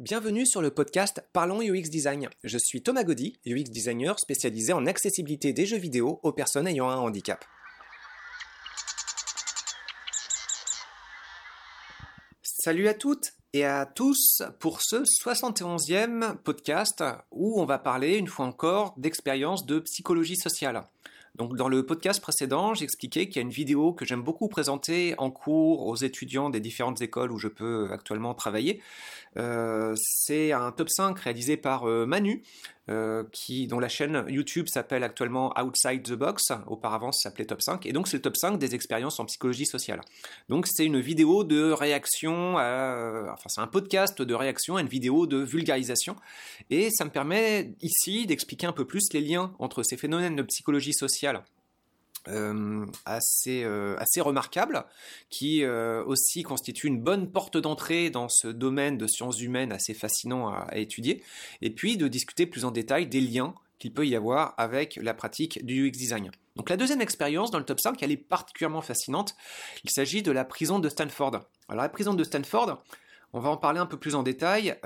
Bienvenue sur le podcast Parlons UX Design. Je suis Thomas Gaudy, UX designer spécialisé en accessibilité des jeux vidéo aux personnes ayant un handicap. Salut à toutes et à tous pour ce 71e podcast où on va parler une fois encore d'expérience de psychologie sociale. Donc dans le podcast précédent, j'expliquais qu'il y a une vidéo que j'aime beaucoup présenter en cours aux étudiants des différentes écoles où je peux actuellement travailler. Euh, c'est un top 5 réalisé par euh, Manu, euh, qui, dont la chaîne YouTube s'appelle actuellement Outside the Box. Auparavant, ça s'appelait Top 5. Et donc, c'est le top 5 des expériences en psychologie sociale. Donc, c'est une vidéo de réaction enfin, c'est un podcast de réaction à une vidéo de vulgarisation. Et ça me permet ici d'expliquer un peu plus les liens entre ces phénomènes de psychologie sociale euh, assez, euh, assez remarquable, qui euh, aussi constitue une bonne porte d'entrée dans ce domaine de sciences humaines assez fascinant à, étudier, et puis de discuter plus en détail des liens qu'il peut y avoir avec la pratique du UX design. Donc la deuxième expérience dans le top 5, elle est particulièrement fascinante. Il s'agit de la prison de Stanford. Alors la prison de Stanford, on va en parler un peu plus en détail.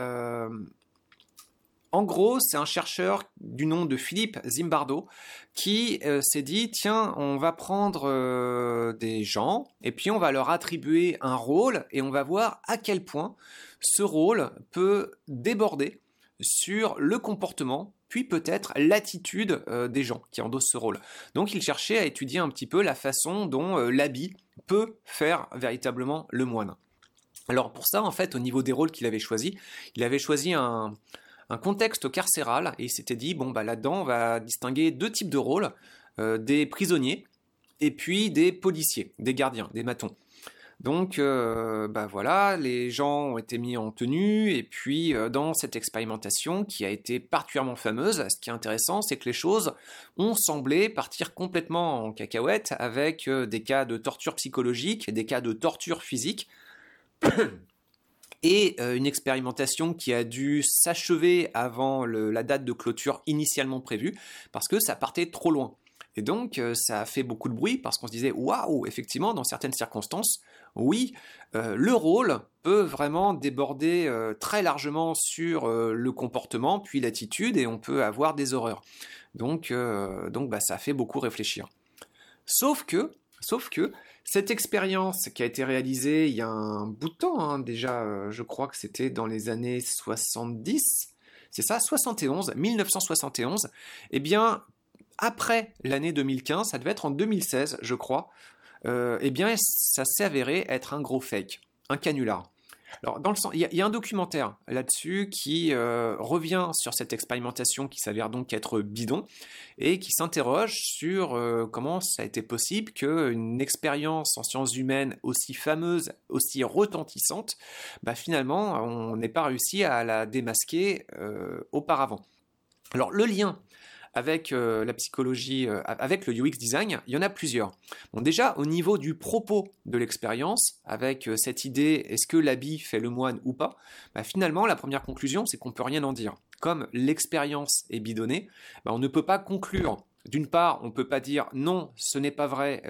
En gros, c'est un chercheur du nom de Philippe Zimbardo qui euh, s'est dit tiens, on va prendre euh, des gens et puis on va leur attribuer un rôle et on va voir à quel point ce rôle peut déborder sur le comportement puis peut-être l'attitude euh, des gens qui endossent ce rôle. Donc il cherchait à étudier un petit peu la façon dont l'habit peut faire véritablement le moine. Alors pour ça, en fait, au niveau des rôles qu'il avait choisis, il avait choisi un, un contexte carcéral et il s'était dit bon bah là-dedans on va distinguer deux types de rôles euh, des prisonniers et puis des policiers, des gardiens, des matons. Donc euh, bah voilà, les gens ont été mis en tenue et puis euh, dans cette expérimentation qui a été particulièrement fameuse, ce qui est intéressant, c'est que les choses ont semblé partir complètement en cacahuète avec des cas de torture psychologique, des cas de torture physique et euh, une expérimentation qui a dû s'achever avant la date de clôture initialement prévue parce que ça partait trop loin. Et donc euh, ça a fait beaucoup de bruit parce qu'on se disait waouh, effectivement, dans certaines circonstances, oui, euh, le rôle peut vraiment déborder très largement sur le comportement puis l'attitude et on peut avoir des horreurs. Donc, donc bah, ça a fait beaucoup réfléchir. Sauf que, sauf que cette expérience qui a été réalisée il y a un bout de temps, hein, déjà, euh, je crois que c'était dans les années 70, c'est ça, 71, 1971, eh bien, après l'année 2015, ça devait être en 2016, je crois, euh, eh bien, ça s'est avéré être un gros fake, un canular. Alors, dans le sens, il y, a un documentaire là-dessus qui euh, revient sur cette expérimentation qui s'avère donc être bidon et qui s'interroge sur euh, comment ça a été possible qu'une expérience en sciences humaines aussi fameuse, aussi retentissante, bah finalement, on n'ait pas réussi à la démasquer euh, auparavant. Alors, le lien avec euh, la psychologie, euh, avec le UX design, il y en a plusieurs. Bon, déjà, au niveau du propos de l'expérience, avec euh, cette idée, est-ce que l'habit fait le moine ou pas, bah, finalement, la première conclusion, c'est qu'on peut rien en dire. Comme l'expérience est bidonnée, bah, on ne peut pas conclure d'une part, on ne peut pas dire non, ce n'est pas vrai,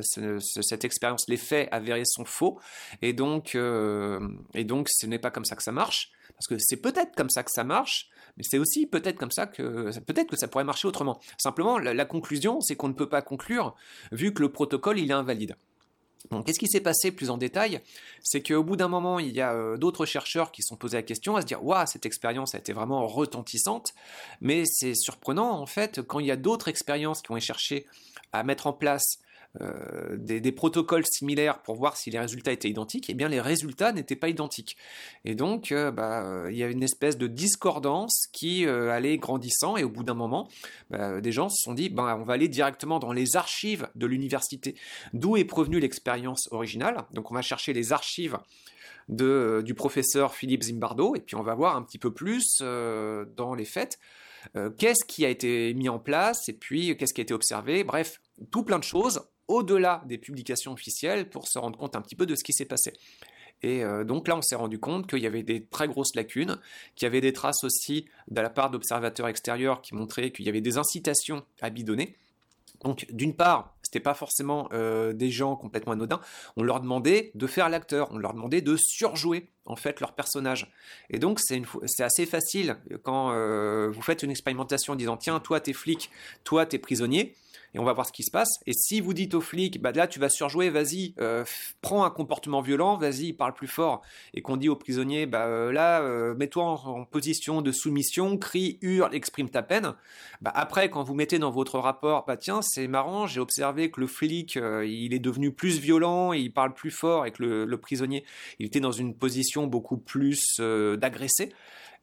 cette expérience, les faits avérés sont faux, et donc, et donc ce n'est pas comme ça que ça marche, parce que c'est peut-être comme ça que ça marche, mais c'est aussi peut-être comme ça que peut-être que ça pourrait marcher autrement. Simplement, la, conclusion, c'est qu'on ne peut pas conclure vu que le protocole il est invalide. Donc, qu'est-ce qui s'est passé plus en détail? C'est qu'au bout d'un moment, il y a euh, d'autres chercheurs qui se sont posés la question à se dire Waouh, cette expérience a été vraiment retentissante. Mais c'est surprenant, en fait, quand il y a d'autres expériences qui ont cherché à mettre en place euh, des, protocoles similaires pour voir si les résultats étaient identiques, et eh bien les résultats n'étaient pas identiques. Et donc, euh, bah, euh, il y a une espèce de discordance qui allait grandissant, et au bout d'un moment, bah, des gens se sont dit, bah, on va aller directement dans les archives de l'université, d'où est provenue l'expérience originale. Donc, on va chercher les archives de, du professeur Philippe Zimbardo, et puis on va voir un petit peu plus dans les faits. qu'est-ce qui a été mis en place et puis qu'est-ce qui a été observé, bref, tout plein de choses au-delà des publications officielles pour se rendre compte un petit peu de ce qui s'est passé. Et euh, donc là, on s'est rendu compte qu'il y avait des très grosses lacunes, qu'il y avait des traces aussi de la part d'observateurs extérieurs qui montraient qu'il y avait des incitations à bidonner. Donc d'une part, c'était pas forcément euh, des gens complètement anodins, on leur demandait de faire l'acteur, on leur demandait de surjouer en fait leur personnage. Et donc c'est, assez facile quand euh, vous faites une expérimentation en disant tiens toi t'es flic, toi t'es prisonnier, et on va voir ce qui se passe. Et si vous dites au flic, bah là tu vas surjouer, vas-y, euh, prends un comportement violent, vas-y, parle plus fort, et qu'on dit au prisonnier, bah euh, là, euh, mets-toi en, position de soumission, crie, hurle, exprime ta peine. Bah après, quand vous mettez dans votre rapport, bah tiens, c'est marrant, j'ai observé que le flic, il est devenu plus violent, il parle plus fort, et que le, le prisonnier, il était dans une position beaucoup plus d'agresser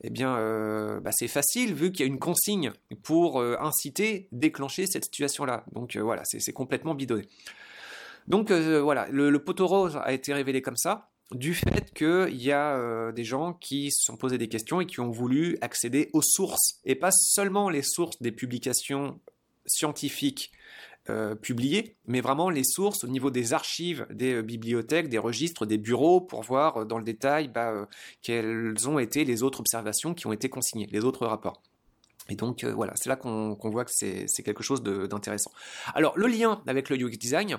eh bien, euh, bah, c'est facile vu qu'il y a une consigne pour euh, inciter, déclencher cette situation-là. Donc euh, voilà, c'est complètement bidonné. Donc voilà, le, le, poteau rose a été révélé comme ça, du fait qu'il y a des gens qui se sont posés des questions et qui ont voulu accéder aux sources, et pas seulement les sources des publications scientifiques euh, publiées, mais vraiment les sources au niveau des archives, des euh, bibliothèques, des registres, des bureaux, pour voir euh, dans le détail bah, quelles ont été les autres observations qui ont été consignées, les autres rapports. Et donc voilà, c'est là qu'on voit que c'est quelque chose d'intéressant. Alors le lien avec le UX design,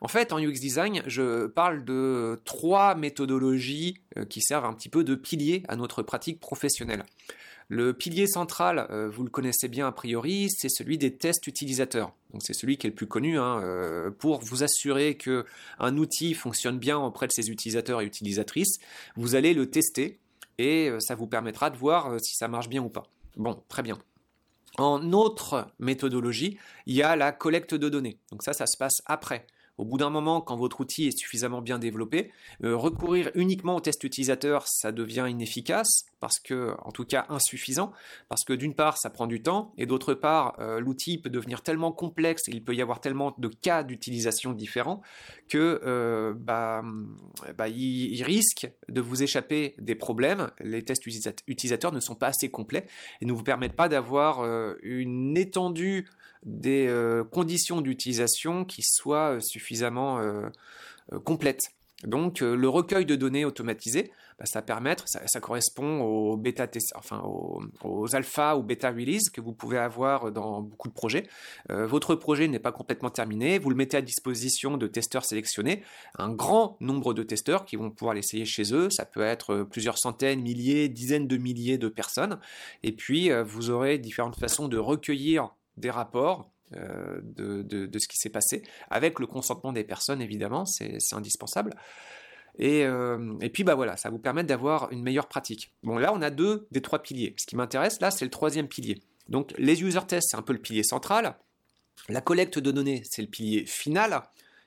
en fait en UX design, je parle de trois méthodologies qui servent un petit peu de pilier à notre pratique professionnelle. Le pilier central, euh, vous le connaissez bien a priori, c'est celui des tests utilisateurs. Donc c'est celui qui est le plus connu hein, euh, pour vous assurer que un outil fonctionne bien auprès de ses utilisateurs et utilisatrices. Vous allez le tester et euh, ça vous permettra de voir si ça marche bien ou pas. Bon, très bien. En autre méthodologie, il y a la collecte de données. Donc ça, ça se passe après. Au bout d'un moment, quand votre outil est suffisamment bien développé, recourir uniquement au test utilisateur, ça devient inefficace, parce que, en tout cas, insuffisant, parce que d'une part, ça prend du temps, et d'autre part, euh, l'outil peut devenir tellement complexe, il peut y avoir tellement de cas d'utilisation différents, que euh, bah, bah, il, risque de vous échapper des problèmes. Les tests utilisateurs ne sont pas assez complets et ne vous permettent pas d'avoir une étendue des euh, conditions d'utilisation qui euh, suffisamment euh, complètes. Donc le recueil de données automatisé, bah, ça permettre, ça, correspond aux bêta enfin aux, alpha ou bêta release que vous pouvez avoir dans beaucoup de projets. votre projet n'est pas complètement terminé, vous le mettez à disposition de testeurs sélectionnés, un grand nombre de testeurs qui vont pouvoir l'essayer chez eux. Ça peut être plusieurs centaines, milliers, dizaines de milliers de personnes. Et puis vous aurez différentes façons de recueillir des rapports euh, de, ce qui s'est passé, avec le consentement des personnes, évidemment, c'est indispensable. Et, euh, et, puis, bah voilà, ça vous permet d'avoir une meilleure pratique. Bon, là, on a deux des trois piliers. Ce qui m'intéresse, là, c'est le troisième pilier. Donc, les user tests, c'est un peu le pilier central. La collecte de données, c'est le pilier final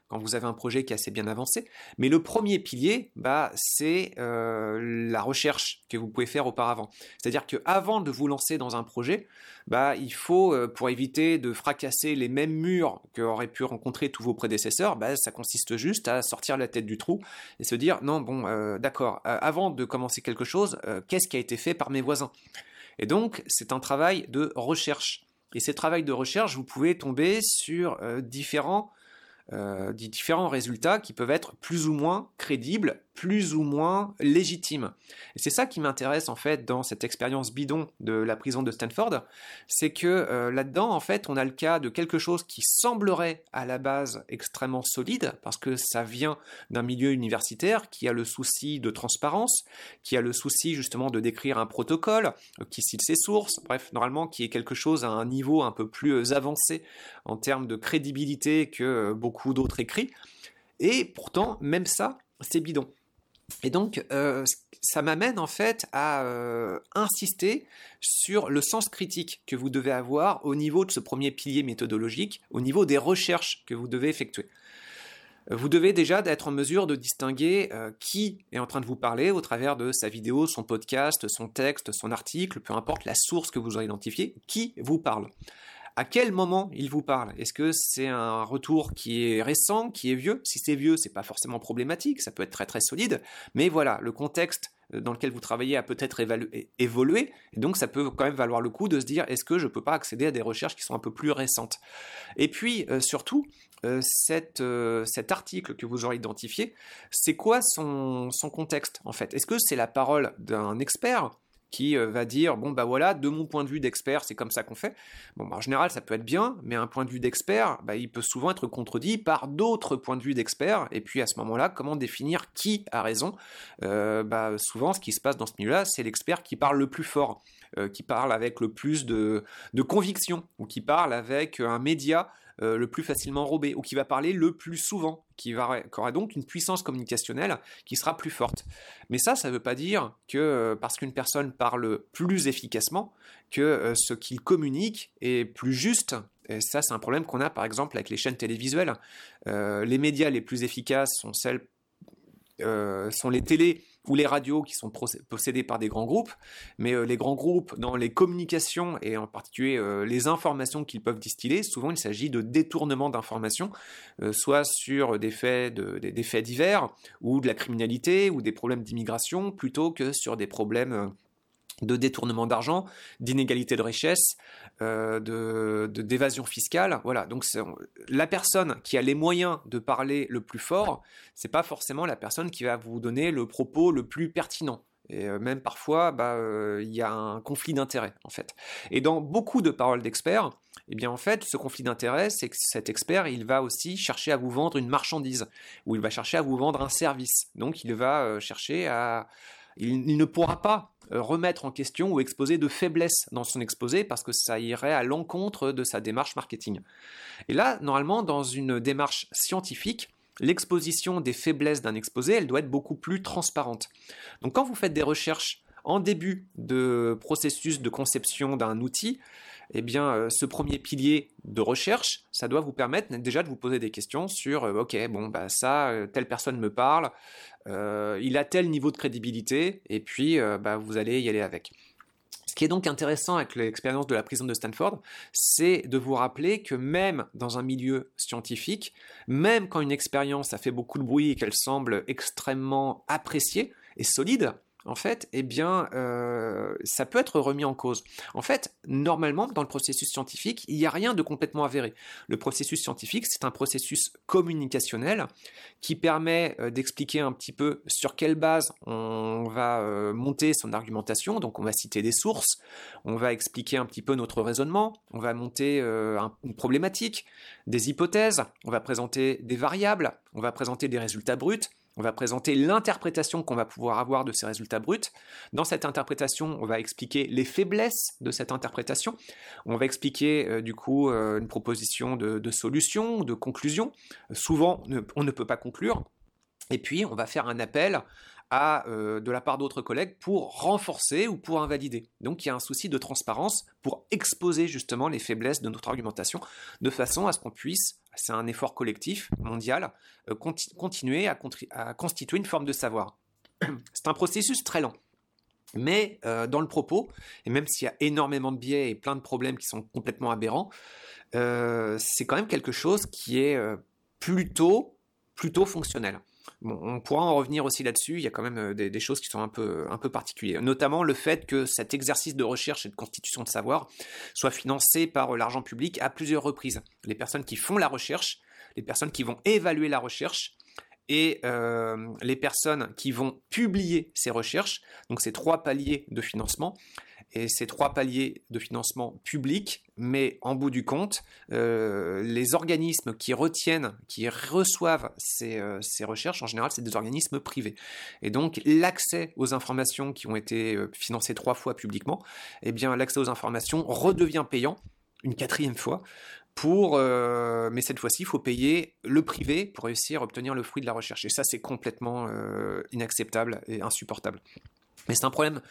quand vous avez un projet qui est assez bien avancé. Mais le premier pilier, bah, c'est euh, la recherche que vous pouvez faire auparavant. C'est-à-dire qu'avant de vous lancer dans un projet, bah, il faut, euh, pour éviter de fracasser les mêmes murs qu'auraient pu rencontrer tous vos prédécesseurs, bah, ça consiste juste à sortir la tête du trou et se dire, non, bon, euh, d'accord, avant de commencer quelque chose, qu'est-ce qui a été fait par mes voisins? Et donc, c'est un travail de recherche. Et ces travails de recherche, vous pouvez tomber sur différents euh, des différents résultats qui peuvent être plus ou moins crédibles, plus ou moins légitimes. Et c'est ça qui m'intéresse en fait dans cette expérience bidon de la prison de Stanford, c'est que euh, là-dedans en fait on a le cas de quelque chose qui semblerait à la base extrêmement solide parce que ça vient d'un milieu universitaire qui a le souci de transparence, qui a le souci justement de décrire un protocole, euh, qui cite ses sources, bref normalement qui est quelque chose à un niveau un peu plus avancé en termes de crédibilité que beaucoup d'autres écrits. Et pourtant, même ça, c'est bidon. Et donc, euh, ça m'amène en fait à euh, insister sur le sens critique que vous devez avoir au niveau de ce premier pilier méthodologique, au niveau des recherches que vous devez effectuer. Vous devez déjà être en mesure de distinguer euh, qui est en train de vous parler au travers de sa vidéo, son podcast, son texte, son article, peu importe la source que vous aurez identifiée, qui vous parle à quel moment il vous parle? Est-ce que c'est un retour qui est récent, qui est vieux? Si c'est vieux, c'est pas forcément problématique, ça peut être très très solide, mais voilà, le contexte euh, dans lequel vous travaillez a peut-être évolué, et donc ça peut quand même valoir le coup de se dire est-ce que je peux pas accéder à des recherches qui sont un peu plus récentes? Et puis euh, surtout, euh, cet article que vous aurez identifié, c'est quoi son contexte en fait? Est-ce que c'est la parole d'un expert qui euh, va dire bon bah voilà de mon point de vue d'expert c'est comme ça qu'on fait. Bon bah, en général ça peut être bien mais un point de vue d'expert bah, il peut souvent être contredit par d'autres points de vue d'experts et puis à ce moment-là comment définir qui a raison? Euh, bah, souvent ce qui se passe dans ce milieu-là c'est l'expert qui parle le plus fort euh, qui parle avec le plus de, de conviction ou qui parle avec un média euh, le plus facilement robé ou qui va parler le plus souvent, qui, va, aura donc une puissance communicationnelle qui sera plus forte. Mais ça, ça ne veut pas dire que euh, parce qu'une personne parle plus efficacement, que euh, ce qu'il communique est plus juste. Et ça, c'est un problème qu'on a par exemple avec les chaînes télévisuelles. les médias les plus efficaces sont celles sont les télés ou les radios qui sont possédées par des grands groupes, mais euh, les grands groupes, dans les communications et en particulier euh, les informations qu'ils peuvent distiller, souvent il s'agit de détournement d'informations, euh, soit sur faits, des faits divers, ou de la criminalité, ou des problèmes d'immigration, plutôt que sur des problèmes de détournement d'argent, d'inégalité de richesse, euh, de d'évasion fiscale. Voilà. Donc la personne qui a les moyens de parler le plus fort, c'est pas forcément la personne qui va vous donner le propos le plus pertinent. Et euh, même parfois, bah, euh, il y a un conflit d'intérêts en fait. Et dans beaucoup de paroles d'experts, eh bien en fait, ce conflit d'intérêts, c'est que cet expert, il va aussi chercher à vous vendre une marchandise, ou il va chercher à vous vendre un service. Donc il va chercher à, il ne pourra pas euh, remettre en question ou exposer de faiblesses dans son exposé parce que ça irait à l'encontre de sa démarche marketing. Et là, normalement, dans une démarche scientifique, l'exposition des faiblesses d'un exposé, elle doit être beaucoup plus transparente. Donc quand vous faites des recherches en début de processus de conception d'un outil, eh bien, euh, ce premier pilier de recherche, ça doit vous permettre déjà de vous poser des questions sur, euh, ok, bon, bah ça, telle personne me parle, euh, il a tel niveau de crédibilité, et puis euh, bah, vous allez y aller avec. Ce qui est donc intéressant avec l'expérience de la prison de Stanford, c'est de vous rappeler que même dans un milieu scientifique, même quand une expérience a fait beaucoup de bruit et qu'elle semble extrêmement appréciée et solide, en fait, eh bien, euh, ça peut être remis en cause. En fait, normalement, dans le processus scientifique, il n'y a rien de complètement avéré. Le processus scientifique, c'est un processus communicationnel qui permet euh, d'expliquer un petit peu sur quelle base on va euh, monter son argumentation. Donc, on va citer des sources, on va expliquer un petit peu notre raisonnement, on va monter une problématique, des hypothèses, on va présenter des variables, on va présenter des résultats bruts on va présenter l'interprétation qu'on va pouvoir avoir de ces résultats bruts. Dans cette interprétation, on va expliquer les faiblesses de cette interprétation. On va expliquer euh, du coup euh, une proposition de, de, solution, de conclusion. souvent, on ne peut pas conclure. Et puis, on va faire un appel à, euh, de la part d'autres collègues pour renforcer ou pour invalider. Donc il y a un souci de transparence pour exposer justement les faiblesses de notre argumentation de façon à ce qu'on puisse, c'est un effort collectif mondial, euh, continuer à, constituer une forme de savoir. c'est un processus très lent. Mais euh, dans le propos, et même s'il y a énormément de biais et plein de problèmes qui sont complètement aberrants, c'est quand même quelque chose qui est plutôt, plutôt fonctionnel on pourra en revenir aussi là-dessus. Il y a quand même euh, des, choses qui sont un peu, un peu particulières. Notamment le fait que cet exercice de recherche et de constitution de savoir soit financé par euh, l'argent public à plusieurs reprises. Les personnes qui font la recherche, les personnes qui vont évaluer la recherche et euh, les personnes qui vont publier ces recherches, donc ces trois paliers de financement, et ces trois paliers de financement public, mais en bout du compte, euh, les organismes qui retiennent, qui reçoivent euh, ces, recherches, en général, c'est des organismes privés. Et donc, l'accès aux informations qui ont été euh, financées trois fois publiquement, eh bien, l'accès aux informations redevient payant une quatrième fois. Pour, mais cette fois-ci, il faut payer le privé pour réussir à obtenir le fruit de la recherche. Et ça, c'est complètement inacceptable et insupportable. Mais c'est un problème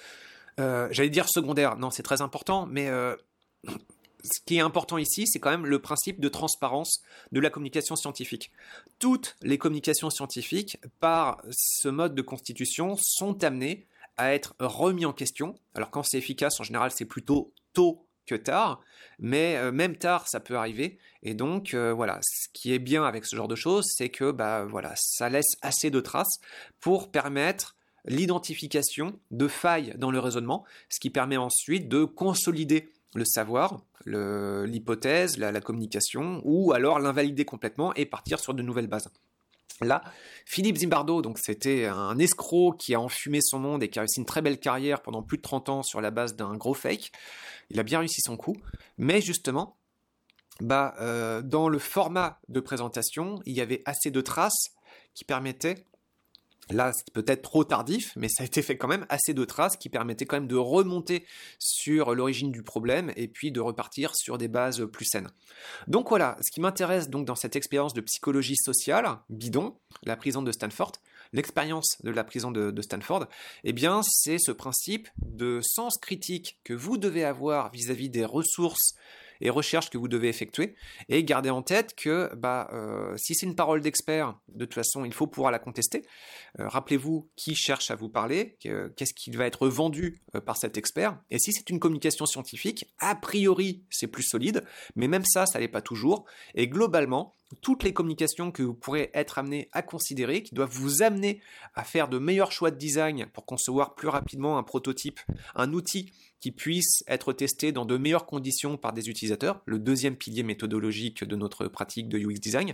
euh, j'allais dire secondaire, non, c'est très important, mais euh, ce qui est important ici, c'est quand même le principe de transparence de la communication scientifique. Toutes les communications scientifiques, par ce mode de constitution, sont amenées à être remis en question. Alors quand c'est efficace, en général, c'est plutôt tôt que tard, mais euh, même tard, ça peut arriver. Et donc, voilà, ce qui est bien avec ce genre de choses, c'est que bah, voilà, ça laisse assez de traces pour permettre l'identification de failles dans le raisonnement, ce qui permet ensuite de consolider le savoir, l'hypothèse, la, communication, ou alors l'invalider complètement et partir sur de nouvelles bases. Là, Philippe Zimbardo, donc c'était un escroc qui a enfumé son monde et qui a réussi une très belle carrière pendant plus de 30 ans sur la base d'un gros fake. Il a bien réussi son coup, mais justement, bah, euh, dans le format de présentation, il y avait assez de traces qui permettaient Là, c'est peut-être trop tardif, mais ça a été fait quand même assez de traces qui permettaient quand même de remonter sur l'origine du problème et puis de repartir sur des bases plus saines. Donc voilà, ce qui m'intéresse donc dans cette expérience de psychologie sociale, bidon, la prison de Stanford, l'expérience de la prison de, Stanford, eh bien, c'est ce principe de sens critique que vous devez avoir vis-à-vis des ressources et recherches que vous devez effectuer. Et gardez en tête que bah, euh, si c'est une parole d'expert, de toute façon, il faut pouvoir la contester. Euh, rappelez-vous qui cherche à vous parler, qu'est-ce qui va être vendu euh, par cet expert. Et si c'est une communication scientifique, a priori, c'est plus solide, mais même ça, ça n'est pas toujours. Et globalement, toutes les communications que vous pourrez être amené à considérer, qui doivent vous amener à faire de meilleurs choix de design pour concevoir plus rapidement un prototype, un outil qui puisse être testé dans de meilleures conditions par des utilisateurs, le deuxième pilier méthodologique de notre pratique de UX design,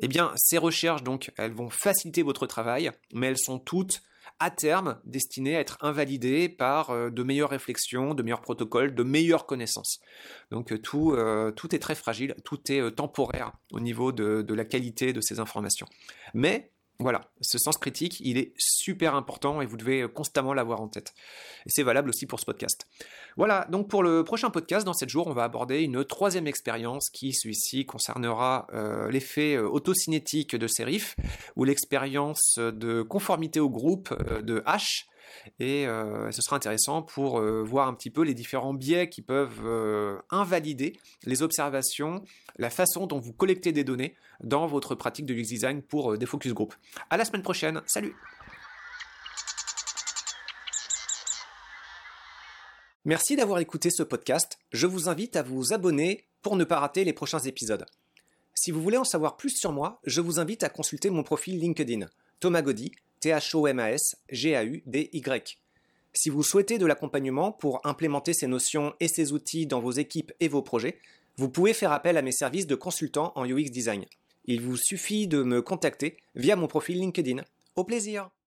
eh bien, ces recherches, donc, elles vont faciliter votre travail, mais elles sont toutes à terme destinées à être invalidées par euh, de meilleures réflexions, de meilleurs protocoles, de meilleures connaissances. Donc euh, tout, euh, tout est très fragile, tout est temporaire au niveau de, de la qualité de ces informations. Mais voilà, ce sens critique, il est super important et vous devez constamment l'avoir en tête. Et c'est valable aussi pour ce podcast. Voilà, donc pour le prochain podcast, dans 7 jours, on va aborder une troisième expérience qui, celui-ci, concernera euh, l'effet euh, autocinétique de Serif ou l'expérience de conformité au groupe euh, de H et euh, ce sera intéressant pour euh, voir un petit peu les différents biais qui peuvent euh, invalider les observations, la façon dont vous collectez des données dans votre pratique de UX design pour des focus group. À la semaine prochaine, salut Merci d'avoir écouté ce podcast. Je vous invite à vous abonner pour ne pas rater les prochains épisodes. Si vous voulez en savoir plus sur moi, je vous invite à consulter mon profil LinkedIn, Thomas Gaudy, T-H-O-M-A-S-G-A-U-D-Y. Si vous souhaitez de l'accompagnement pour implémenter ces notions et ces outils dans vos équipes et vos projets, vous pouvez faire appel à mes services de consultant en UX design. Il vous suffit de me contacter via mon profil LinkedIn. Au plaisir